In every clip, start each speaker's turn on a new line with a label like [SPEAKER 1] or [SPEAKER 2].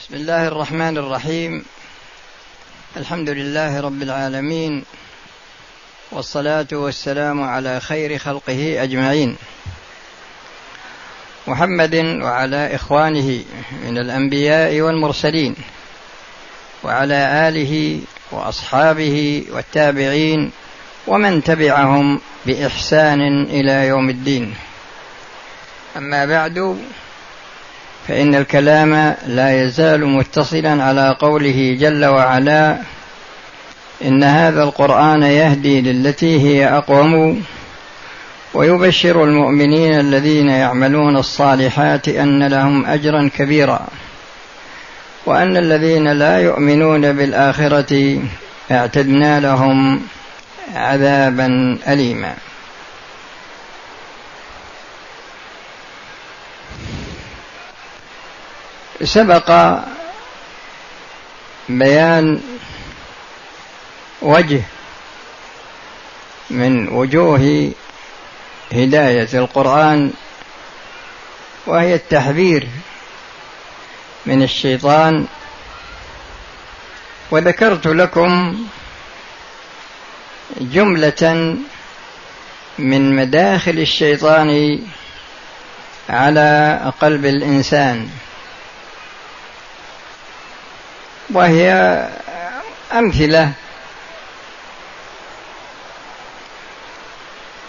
[SPEAKER 1] بسم الله الرحمن الرحيم. الحمد لله رب العالمين. والصلاة والسلام على خير خلقه أجمعين. محمد وعلى إخوانه من الأنبياء والمرسلين. وعلى آله وأصحابه والتابعين ومن تبعهم بإحسان إلى يوم الدين. أما بعد فإن الكلام لا يزال متصلا على قوله جل وعلا إن هذا القرآن يهدي للتي هي أقوم ويبشر المؤمنين الذين يعملون الصالحات أن لهم أجرا كبيرا وأن الذين لا يؤمنون بالآخرة اعتدنا لهم عذابا أليما. سبق بيان وجه من وجوه هداية القرآن وهي التحذير من الشيطان. وذكرت لكم جملة من مداخل الشيطان على قلب الإنسان. وهي أمثلة.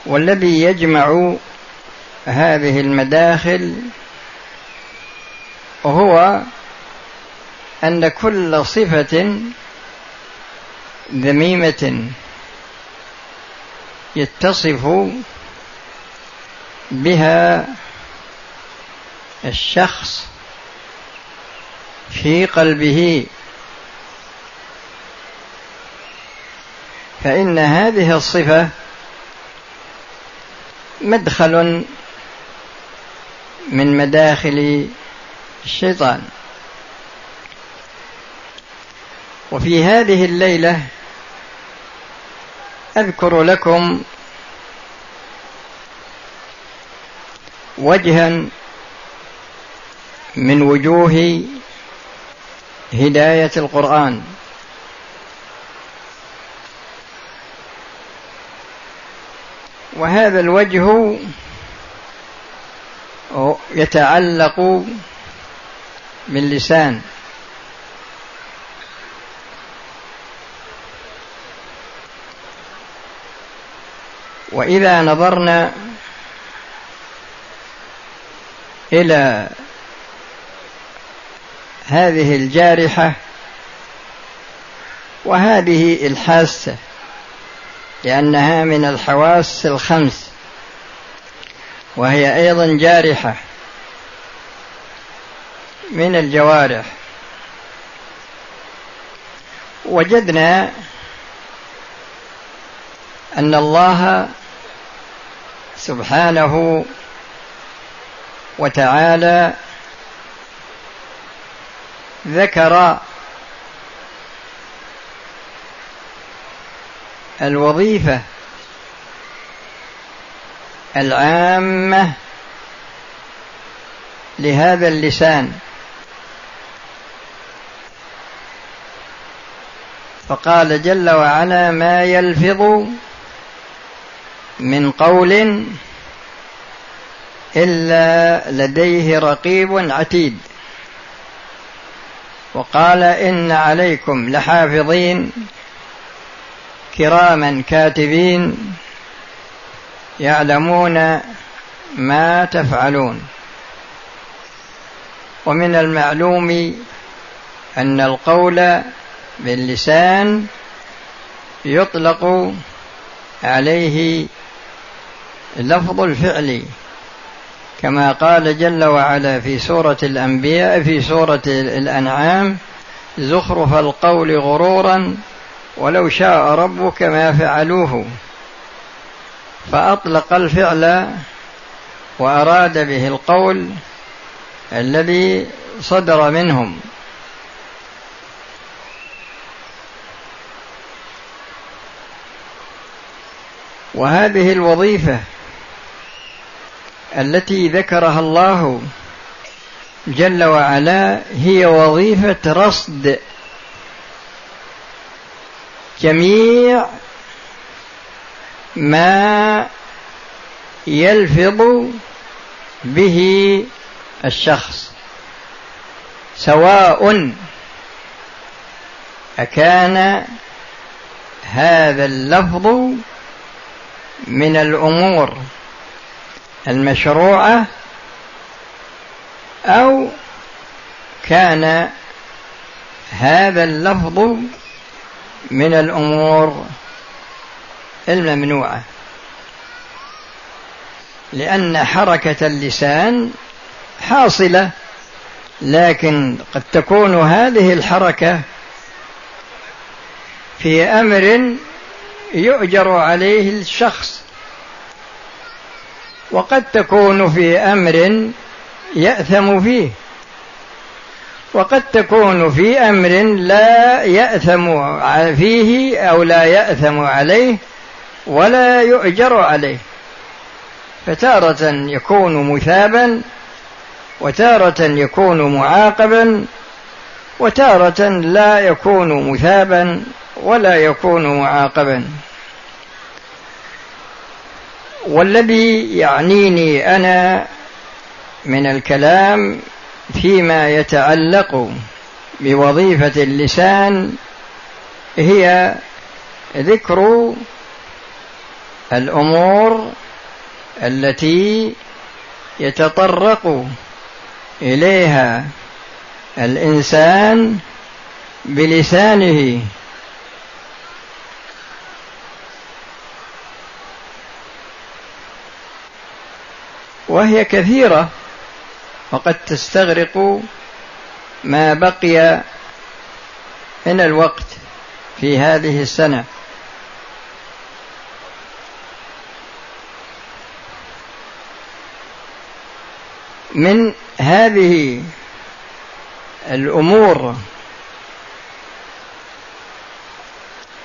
[SPEAKER 1] والذي يجمع هذه المداخل هو أن كل صفة ذميمة يتصف بها الشخص في قلبه. فإن هذه الصفة مدخل من مداخل الشيطان. وفي هذه الليلة أذكر لكم وجها من وجوه هداية القرآن. وهذا الوجه يتعلق باللسان وإذا نظرنا إلى هذه الجارحة وهذه الحاسة لأنها من الحواس الخمس وهي أيضا جارحة من الجوارح. وجدنا أن الله سبحانه وتعالى ذكر الوظيفة العامة لهذا اللسان. فقال جل وعلا ما يلفظ من قول إلا لديه رقيب عتيد. وقال إن عليكم لحافظين كراما كاتبين يعلمون ما تفعلون. ومن المعلوم أن القول باللسان يطلق عليه لفظ الفعل كما قال جل وعلا في سورة الأنبياء في سورة الأنعام زخرف القول غرورا ولو شاء ربك ما فعلوه. فأطلق الفعل وأراد به القول الذي صدر منهم. وهذه الوظيفة التي ذكرها الله جل وعلا هي وظيفة رصد جميع ما يلفظ به الشخص سواء أكان هذا اللفظ من الأمور المشروعة أو كان هذا اللفظ من الأمور الممنوعة. لأن حركة اللسان حاصلة لكن قد تكون هذه الحركة في أمر يؤجر عليه الشخص. وقد تكون في أمر يأثم فيه. وقد تكون في أمر لا يأثم فيه أو لا يأثم عليه ولا يؤجر عليه. فتارة يكون مثابا وتارة يكون معاقبا وتارة لا يكون مثابا ولا يكون معاقبا. والذي يعنيني أنا من الكلام فيما يتعلق بوظيفة اللسان هي ذكر الأمور التي يتطرق إليها الإنسان بلسانه. وهي كثيرة. وقد تستغرق ما بقي من الوقت في هذه السنة. من هذه الأمور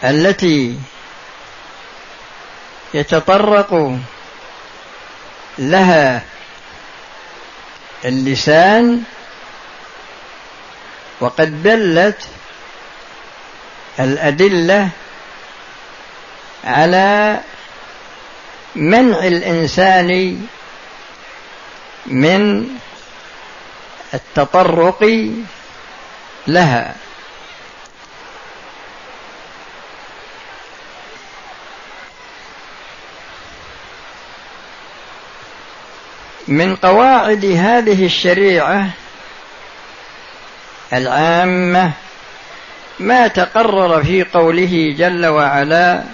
[SPEAKER 1] التي يتطرق لها اللسان وقد دلت الأدلة على منع الإنسان من التطرق لها. من قواعد هذه الشريعة العامة ما تقرر في قوله جل وعلا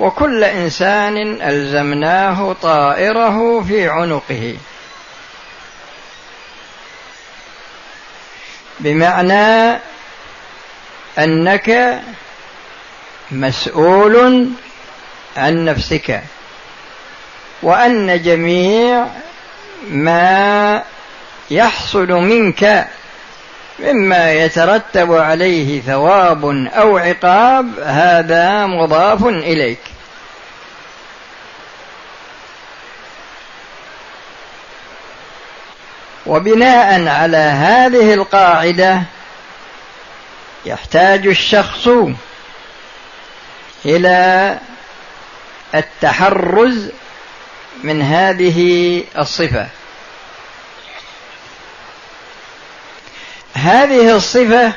[SPEAKER 1] وكل إنسان ألزمناه طائره في عنقه. بمعنى أنك مسؤول عن نفسك. وأن جميع ما يحصل منك مما يترتب عليه ثواب أو عقاب هذا مضاف إليك. وبناء على هذه القاعدة يحتاج الشخص إلى التحرز من هذه الصفة. هذه الصفة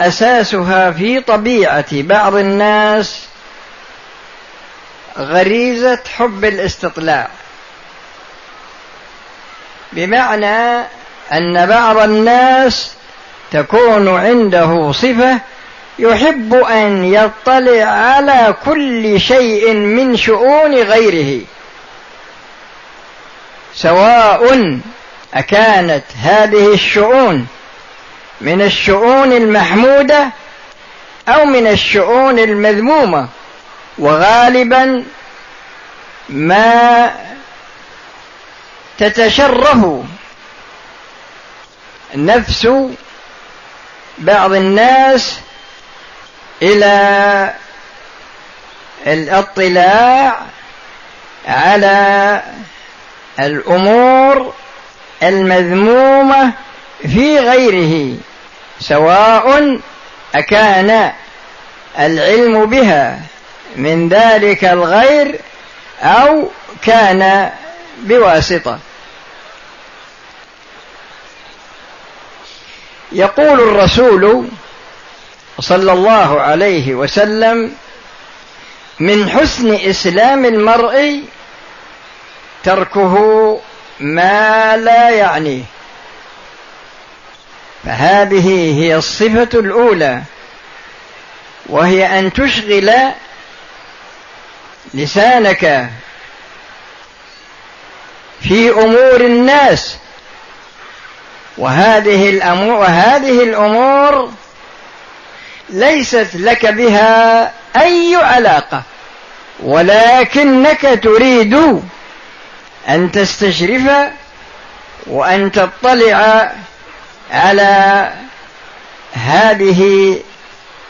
[SPEAKER 1] أساسها في طبيعة بعض الناس غريزة حب الاستطلاع. بمعنى أن بعض الناس تكون عنده صفة يحب أن يطلع على كل شيء من شؤون غيره. سواء أكانت هذه الشؤون من الشؤون المحمودة أو من الشؤون المذمومة. وغالبا ما تتشرف نفس بعض الناس إلى الاطلاع على الأمور المذمومة في غيره سواء أكان العلم بها من ذلك الغير أو كان بواسطة. يقول الرسول صلى الله عليه وسلم من حسن إسلام المرء تركه ما لا يعنيه فهذه هي الصفة الأولى وهي أن تشغل لسانك في أمور الناس. وهذه الأمور وهذه الأمور ليست لك بها أي علاقة ولكنك تريد أن تستشرف وأن تطلع على هذه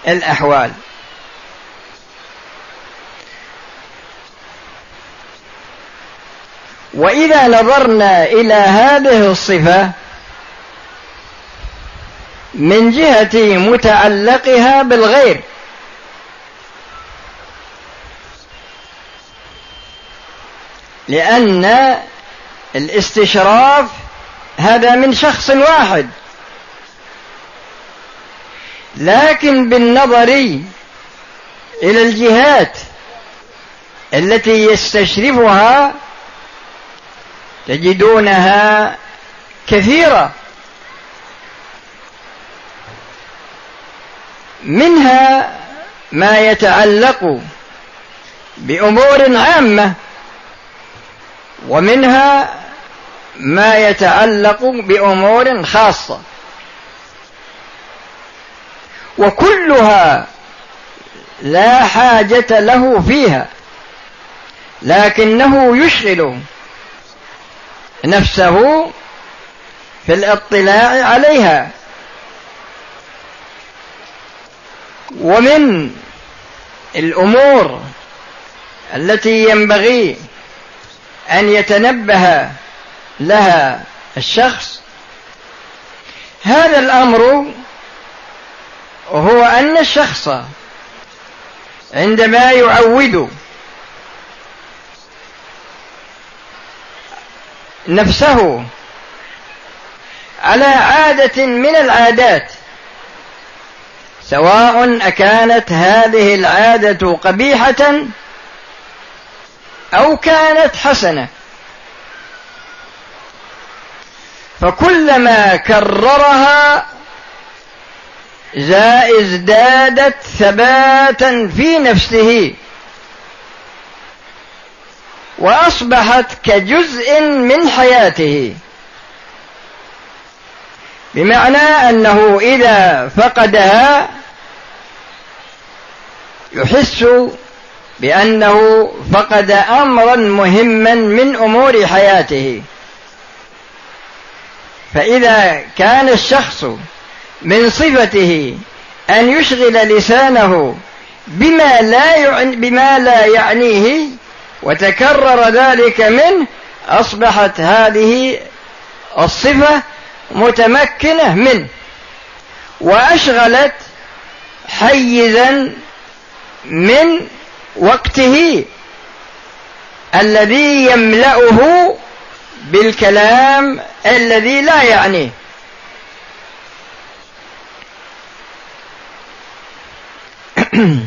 [SPEAKER 1] الأحوال. وإذا نظرنا إلى هذه الصفة من جهة متعلقها بالغير. لأن الاستشراف هذا من شخص واحد. لكن بالنظر إلى الجهات التي يستشرفها تجدونها كثيرة. منها ما يتعلق بأمور عامة ومنها ما يتعلق بأمور خاصة. وكلها لا حاجة له فيها لكنه يشغل نفسه في الاطلاع عليها. ومن الأمور التي ينبغي أن يتنبه لها الشخص. هذا الأمر هو أن الشخص عندما يعود نفسه على عادة من العادات سواء أكانت هذه العادة قبيحة أو كانت حسنة. فكلما كررها ازدادت ثباتا في نفسه وأصبحت كجزء من حياته. بمعنى أنه إذا فقدها يحس بأنه فقد أمرا مهما من أمور حياته. فإذا كان الشخص من صفته أن يشغل لسانه بما لا بما لا يعنيه وتكرر ذلك منه أصبحت هذه الصفة متمكنة منه. وأشغلت حيزا من وقته الذي يملأه بالكلام الذي لا يعنيه.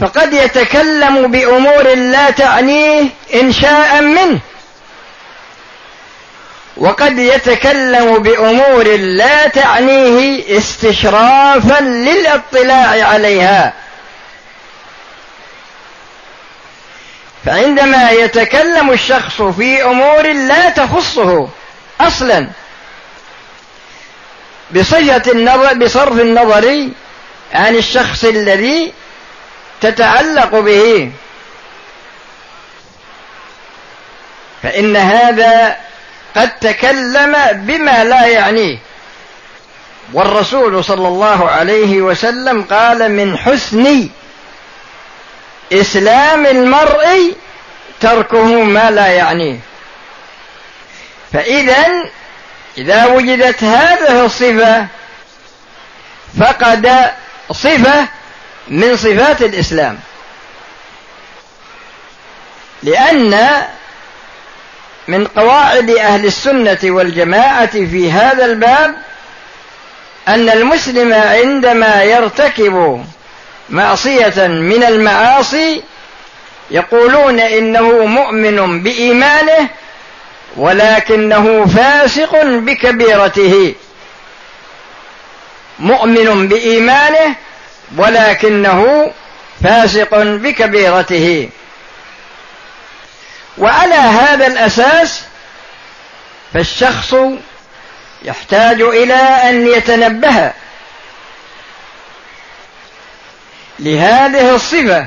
[SPEAKER 1] فقد يتكلم بأمور لا تعنيه إنشاء منه. وقد يتكلم بأمور لا تعنيه استشرافا للاطلاع عليها. فعندما يتكلم الشخص في أمور لا تخصه أصلا بصفه النظر بصرف النظر عن الشخص الذي تتعلق به. فإن هذا قد تكلم بما لا يعنيه. والرسول صلى الله عليه وسلم قال من حسن إسلام المرء تركه ما لا يعنيه. فإذا إذا وجدت هذه الصفة فقد صفة من صفات الإسلام. لأن من قواعد أهل السنة والجماعة في هذا الباب أن المسلم عندما يرتكب معصية من المعاصي يقولون إنه مؤمن بإيمانه ولكنه فاسق بكبيرته. مؤمن بإيمانه ولكنه فاسق بكبيرته. وعلى هذا الأساس فالشخص يحتاج إلى أن يتنبه لهذه الصفة.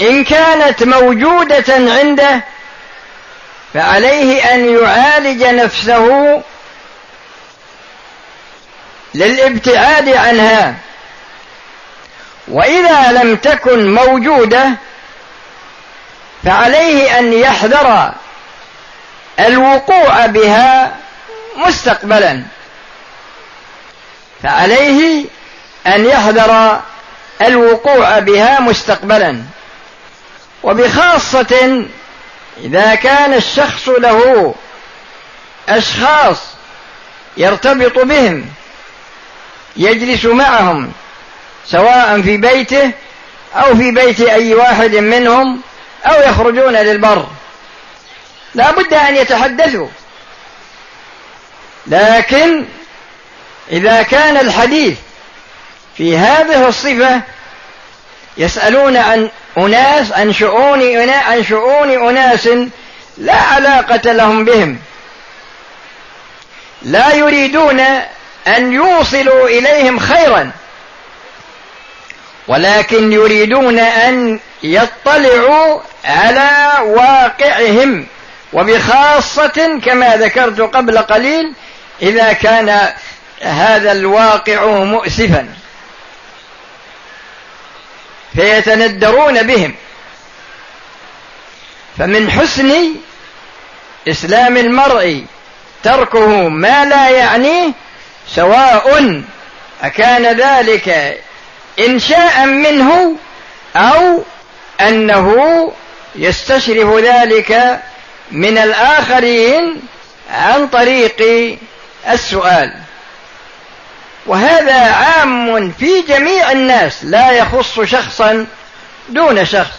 [SPEAKER 1] إن كانت موجودة عنده فعليه أن يعالج نفسه للابتعاد عنها. وإذا لم تكن موجودة فعليه أن يحذر الوقوع بها مستقبلا. فعليه أن يحذر الوقوع بها مستقبلا. وبخاصة إذا كان الشخص له أشخاص يرتبط بهم يجلس معهم سواء في بيته أو في بيت أي واحد منهم أو يخرجون للبر. لا بد أن يتحدثوا. لكن إذا كان الحديث في هذه الصفة يسألون عن أناس عن شؤون عن شؤون أناس لا علاقة لهم بهم. لا يريدون أن يوصلوا إليهم خيرا ولكن يريدون أن يطلعوا على واقعهم. وبخاصة كما ذكرت قبل قليل إذا كان هذا الواقع مؤسفا. فيتندرون بهم. فمن حسن إسلام المرء تركه ما لا يعنيه سواء أكان ذلك إنشاء منه أو أنه يستشرف ذلك من الآخرين عن طريق السؤال. وهذا عام في جميع الناس لا يخص شخصا دون شخص.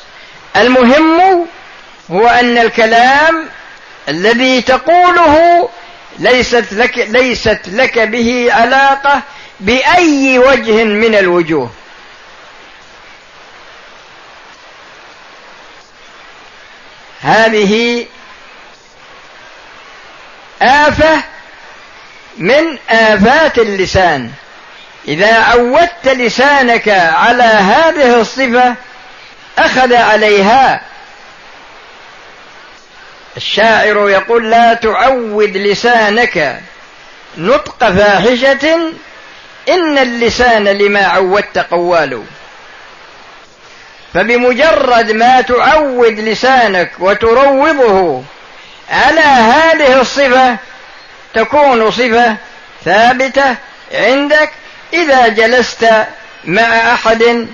[SPEAKER 1] المهم هو أن الكلام الذي تقوله ليست لك ليست لك به علاقة بأي وجه من الوجوه. هذه آفة من آفات اللسان. إذا عودت لسانك على هذه الصفة أخذ عليها. الشاعر يقول لا تعود لسانك نطق فاحشة إن اللسان لما عودت قوال. فبمجرد ما تعود لسانك وتروضه على هذه الصفة تكون صفة ثابتة عندك إذا جلست مع أحد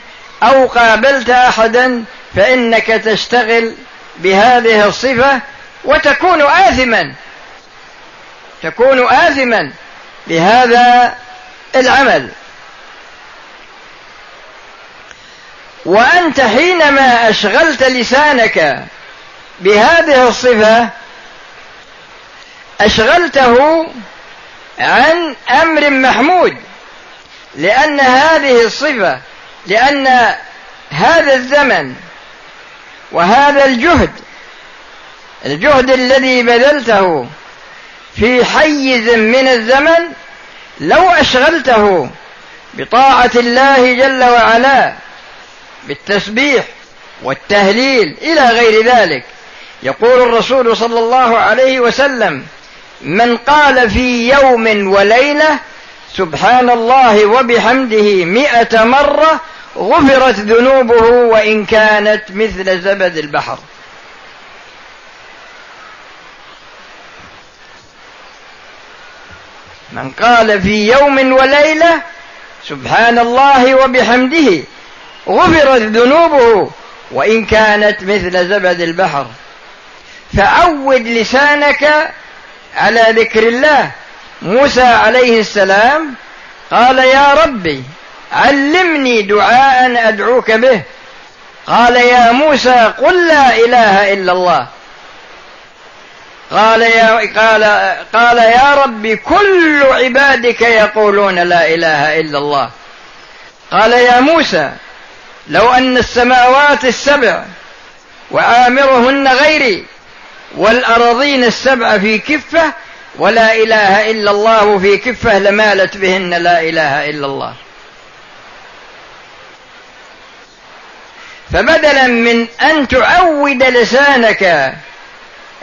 [SPEAKER 1] أو قابلت أحدا فإنك تشتغل بهذه الصفة وتكون آثما. تكون آثما بهذا العمل. وأنت حينما أشغلت لسانك بهذه الصفة أشغلته عن أمر محمود لأن هذه الصفة لأن هذا الزمن وهذا الجهد الجهد الذي بذلته في حيز من الزمن لو أشغلته بطاعة الله جل وعلا بالتسبيح والتهليل إلى غير ذلك يقول الرسول صلى الله عليه وسلم من قال في يوم وليلة سبحان الله وبحمده مئة مرة غفرت ذنوبه وإن كانت مثل زبد البحر. من قال في يوم وليلة سبحان الله وبحمده غفرت ذنوبه وإن كانت مثل زبد البحر. فعود لسانك على ذكر الله. موسى عليه السلام قال يا ربي علمني دعاء أدعوك به. قال يا موسى قل لا إله إلا الله. قال يا قال قال يا رب كل عبادك يقولون لا إله إلا الله. قال يا موسى لو أن السماوات السبع وآمرهن غيري والأراضين السبع في كفة ولا إله إلا الله في كفة لمالت بهن لا إله إلا الله. فبدلا من أن تعود لسانك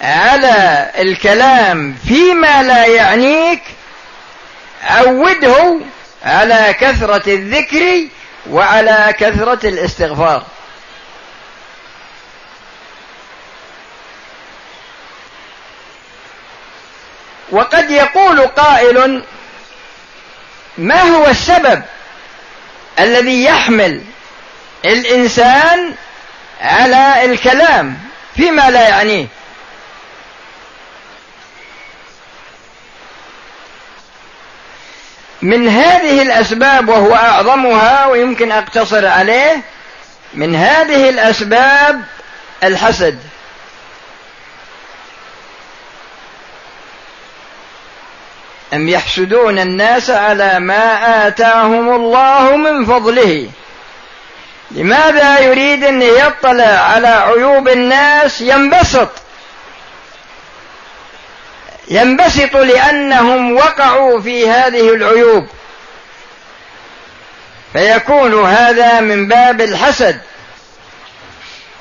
[SPEAKER 1] على الكلام فيما لا يعنيك عوده على كثرة الذكر وعلى كثرة الاستغفار. وقد يقول قائل ما هو السبب الذي يحمل الإنسان على الكلام فيما لا يعنيه؟ من هذه الأسباب وهو أعظمها ويمكن أقتصر عليه من هذه الأسباب الحسد. أم يحسدون الناس على ما آتاهم الله من فضله؟ لماذا يريد أن يطلع على عيوب الناس ينبسط؟ ينبسط لأنهم وقعوا في هذه العيوب. فيكون هذا من باب الحسد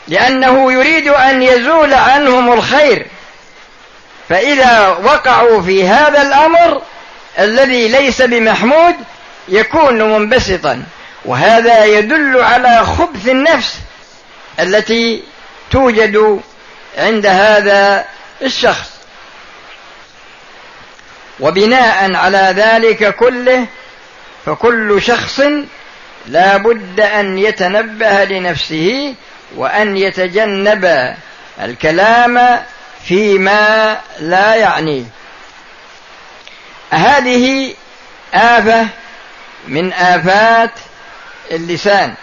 [SPEAKER 1] لأنه يريد أن يزول عنهم الخير. فإذا وقعوا في هذا الأمر الذي ليس بمحمود يكون منبسطا. وهذا يدل على خبث النفس التي توجد عند هذا الشخص. وبناء على ذلك كله فكل شخص لا بد أن يتنبه لنفسه وأن يتجنب الكلام فيما لا يعنيه هذه آفة من آفات اللسان.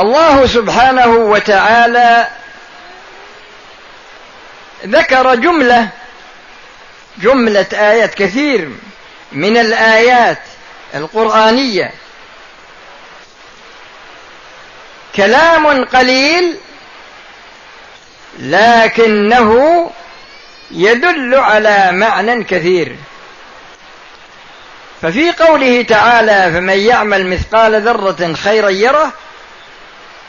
[SPEAKER 1] الله سبحانه وتعالى ذكر جملة جملة آيات كثير من الآيات القرآنية. كلام قليل لكنه يدل على معنى كثير. ففي قوله تعالى فمن يعمل مثقال ذرة خيرا يره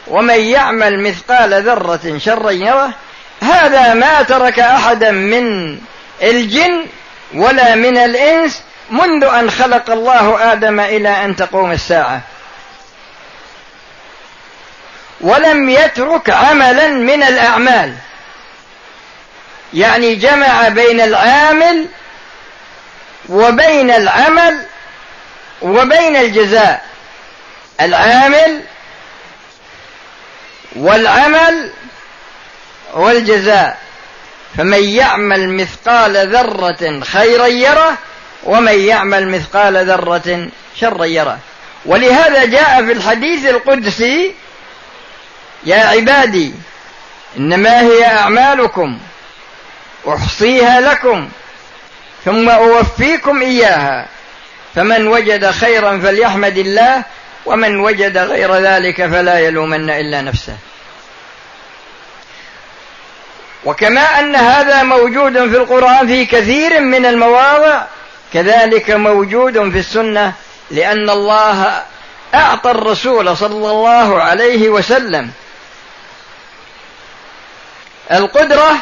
[SPEAKER 1] ومن يعمل مثقال ذرة شرا يره هذا ما ترك أحدا من الجن ولا من الإنس منذ أن خلق الله آدم إلى أن تقوم الساعة. ولم يترك عملا من الأعمال. يعني جمع بين العامل وبين العمل وبين الجزاء. العامل والعمل والجزاء. فمن يعمل مثقال ذرة خيرا يره ومن يعمل مثقال ذرة شرا يره. ولهذا جاء في الحديث القدسي يا عبادي إنما هي أعمالكم أحصيها لكم ثم أوفيكم إياها فمن وجد خيرا فليحمد الله ومن وجد غير ذلك فلا يلومن إلا نفسه. وكما أن هذا موجود في القرآن في كثير من المواضع كذلك موجود في السنة لأن الله أعطى الرسول صلى الله عليه وسلم القدرة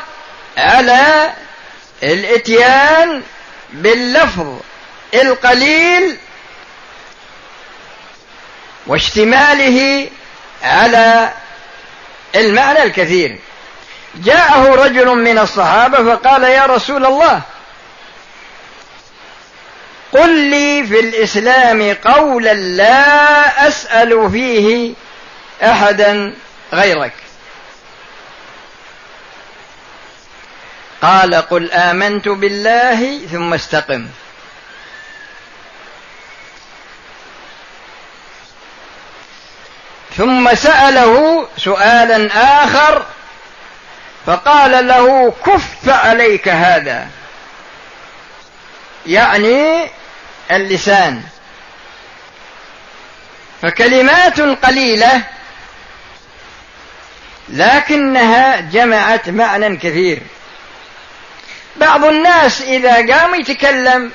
[SPEAKER 1] على الإتيان باللفظ القليل واشتماله على المعنى الكثير. جاءه رجل من الصحابة فقال يا رسول الله قل لي في الإسلام قولا لا أسأل فيه أحدا غيرك. قال قل آمنت بالله ثم استقم. ثم سأله سؤالا آخر فقال له كف عليك هذا. يعني اللسان. فكلمات قليلة لكنها جمعت معنى كثير. بعض الناس إذا قام يتكلم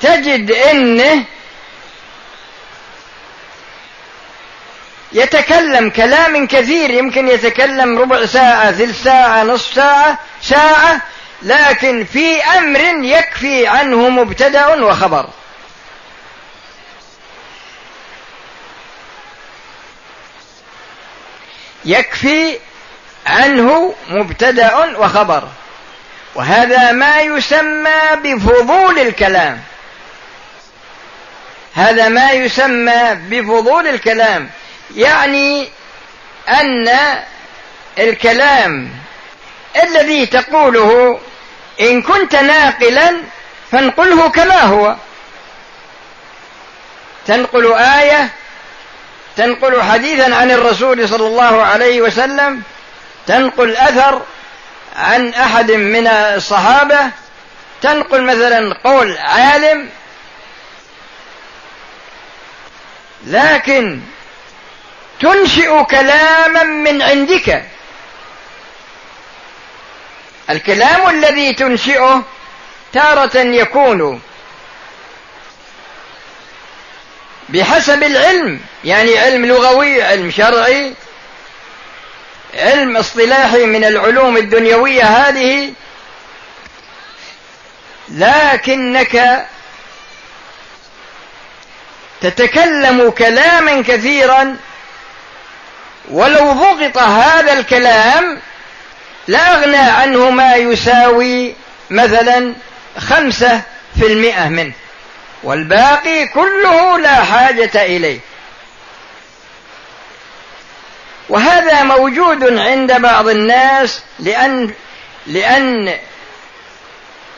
[SPEAKER 1] تجد إنه يتكلم كلام كثير يمكن يتكلم ربع ساعة ثلث ساعة نصف ساعة ساعة لكن في أمر يكفي عنه مبتدأ وخبر. يكفي عنه مبتدأ وخبر. وهذا ما يسمى بفضول الكلام. هذا ما يسمى بفضول الكلام. يعني أن الكلام الذي تقوله إن كنت ناقلا فانقله كما هو. تنقل آية تنقل حديثا عن الرسول صلى الله عليه وسلم تنقل أثر عن أحد من الصحابة تنقل مثلا قول عالم لكن تنشئ كلاما من عندك. الكلام الذي تنشئه تارة يكون بحسب العلم يعني علم لغوي علم شرعي علم اصطلاحي من العلوم الدنيوية هذه لكنك تتكلم كلاما كثيرا ولو ضغط هذا الكلام لا أغنى عنه ما يساوي مثلا خمسة في المئة منه والباقي كله لا حاجة إليه. وهذا موجود عند بعض الناس لأن لأن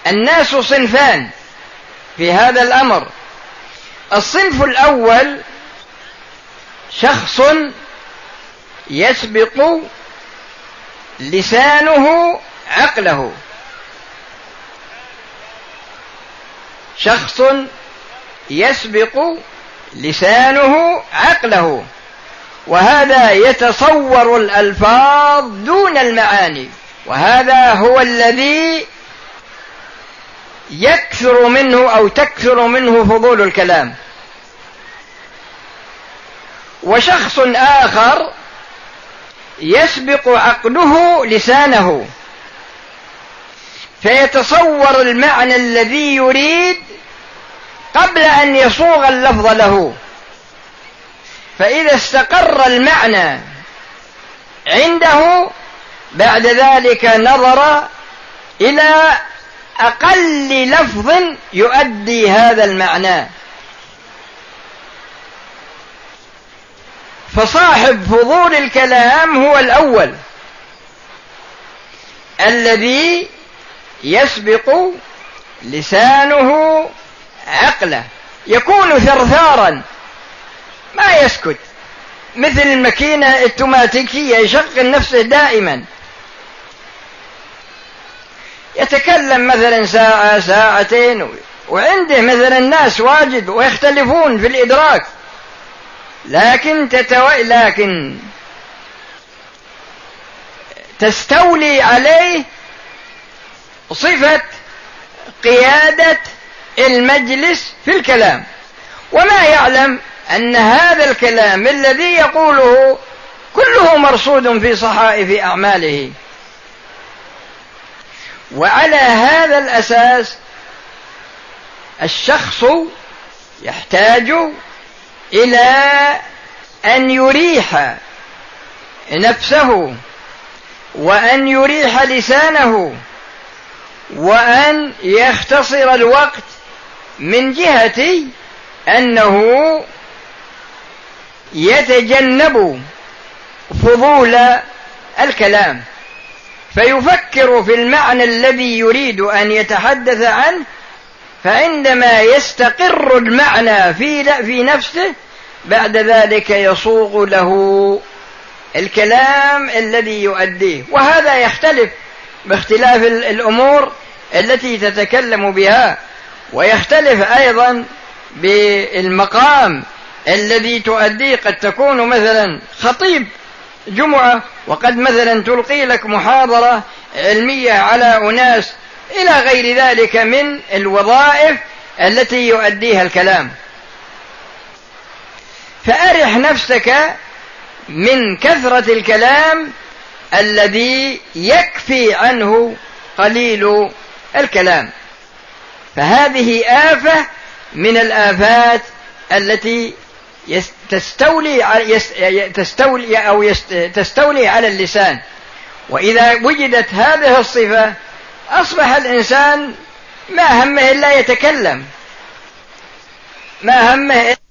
[SPEAKER 1] الناس صنفان في هذا الأمر. الصنف الأول شخص يسبق لسانه عقله. شخص يسبق لسانه عقله. وهذا يتصور الألفاظ دون المعاني. وهذا هو الذي يكثر منه أو تكثر منه فضول الكلام. وشخص آخر يسبق عقله لسانه. فيتصور المعنى الذي يريد قبل أن يصوغ اللفظ له. فإذا استقر المعنى عنده بعد ذلك نظر إلى أقل لفظ يؤدي هذا المعنى. فصاحب فضول الكلام هو الأول الذي يسبق لسانه عقله يكون ثرثارا. ما يسكت. مثل الماكينة التوماتيكية يشغل نفسه دائما. يتكلم مثلا ساعة ساعتين وعنده مثلا ناس واجد ويختلفون في الإدراك. لكن تتو... لكن تستولي عليه صفة قيادة المجلس في الكلام. وما يعلم أن هذا الكلام الذي يقوله كله مرصود في صحائف أعماله. وعلى هذا الأساس الشخص يحتاج إلى أن يريح نفسه وأن يريح لسانه وأن يختصر الوقت من جهة أنه يتجنب فضول الكلام فيفكر في المعنى الذي يريد أن يتحدث عنه فعندما يستقر المعنى في في نفسه بعد ذلك يصوغ له الكلام الذي يؤديه. وهذا يختلف باختلاف الأمور التي تتكلم بها ويختلف أيضا بالمقام الذي تؤديه قد تكون مثلا خطيب جمعة وقد مثلا تلقي لك محاضرة علمية على أناس إلى غير ذلك من الوظائف التي يؤديها الكلام. فأرح نفسك من كثرة الكلام الذي يكفي عنه قليل الكلام. فهذه آفة من الآفات التي تستولي تستولي أو تستولي على اللسان. وإذا وجدت هذه الصفة أصبح الإنسان ما همه إلا يتكلم. ما همه إلا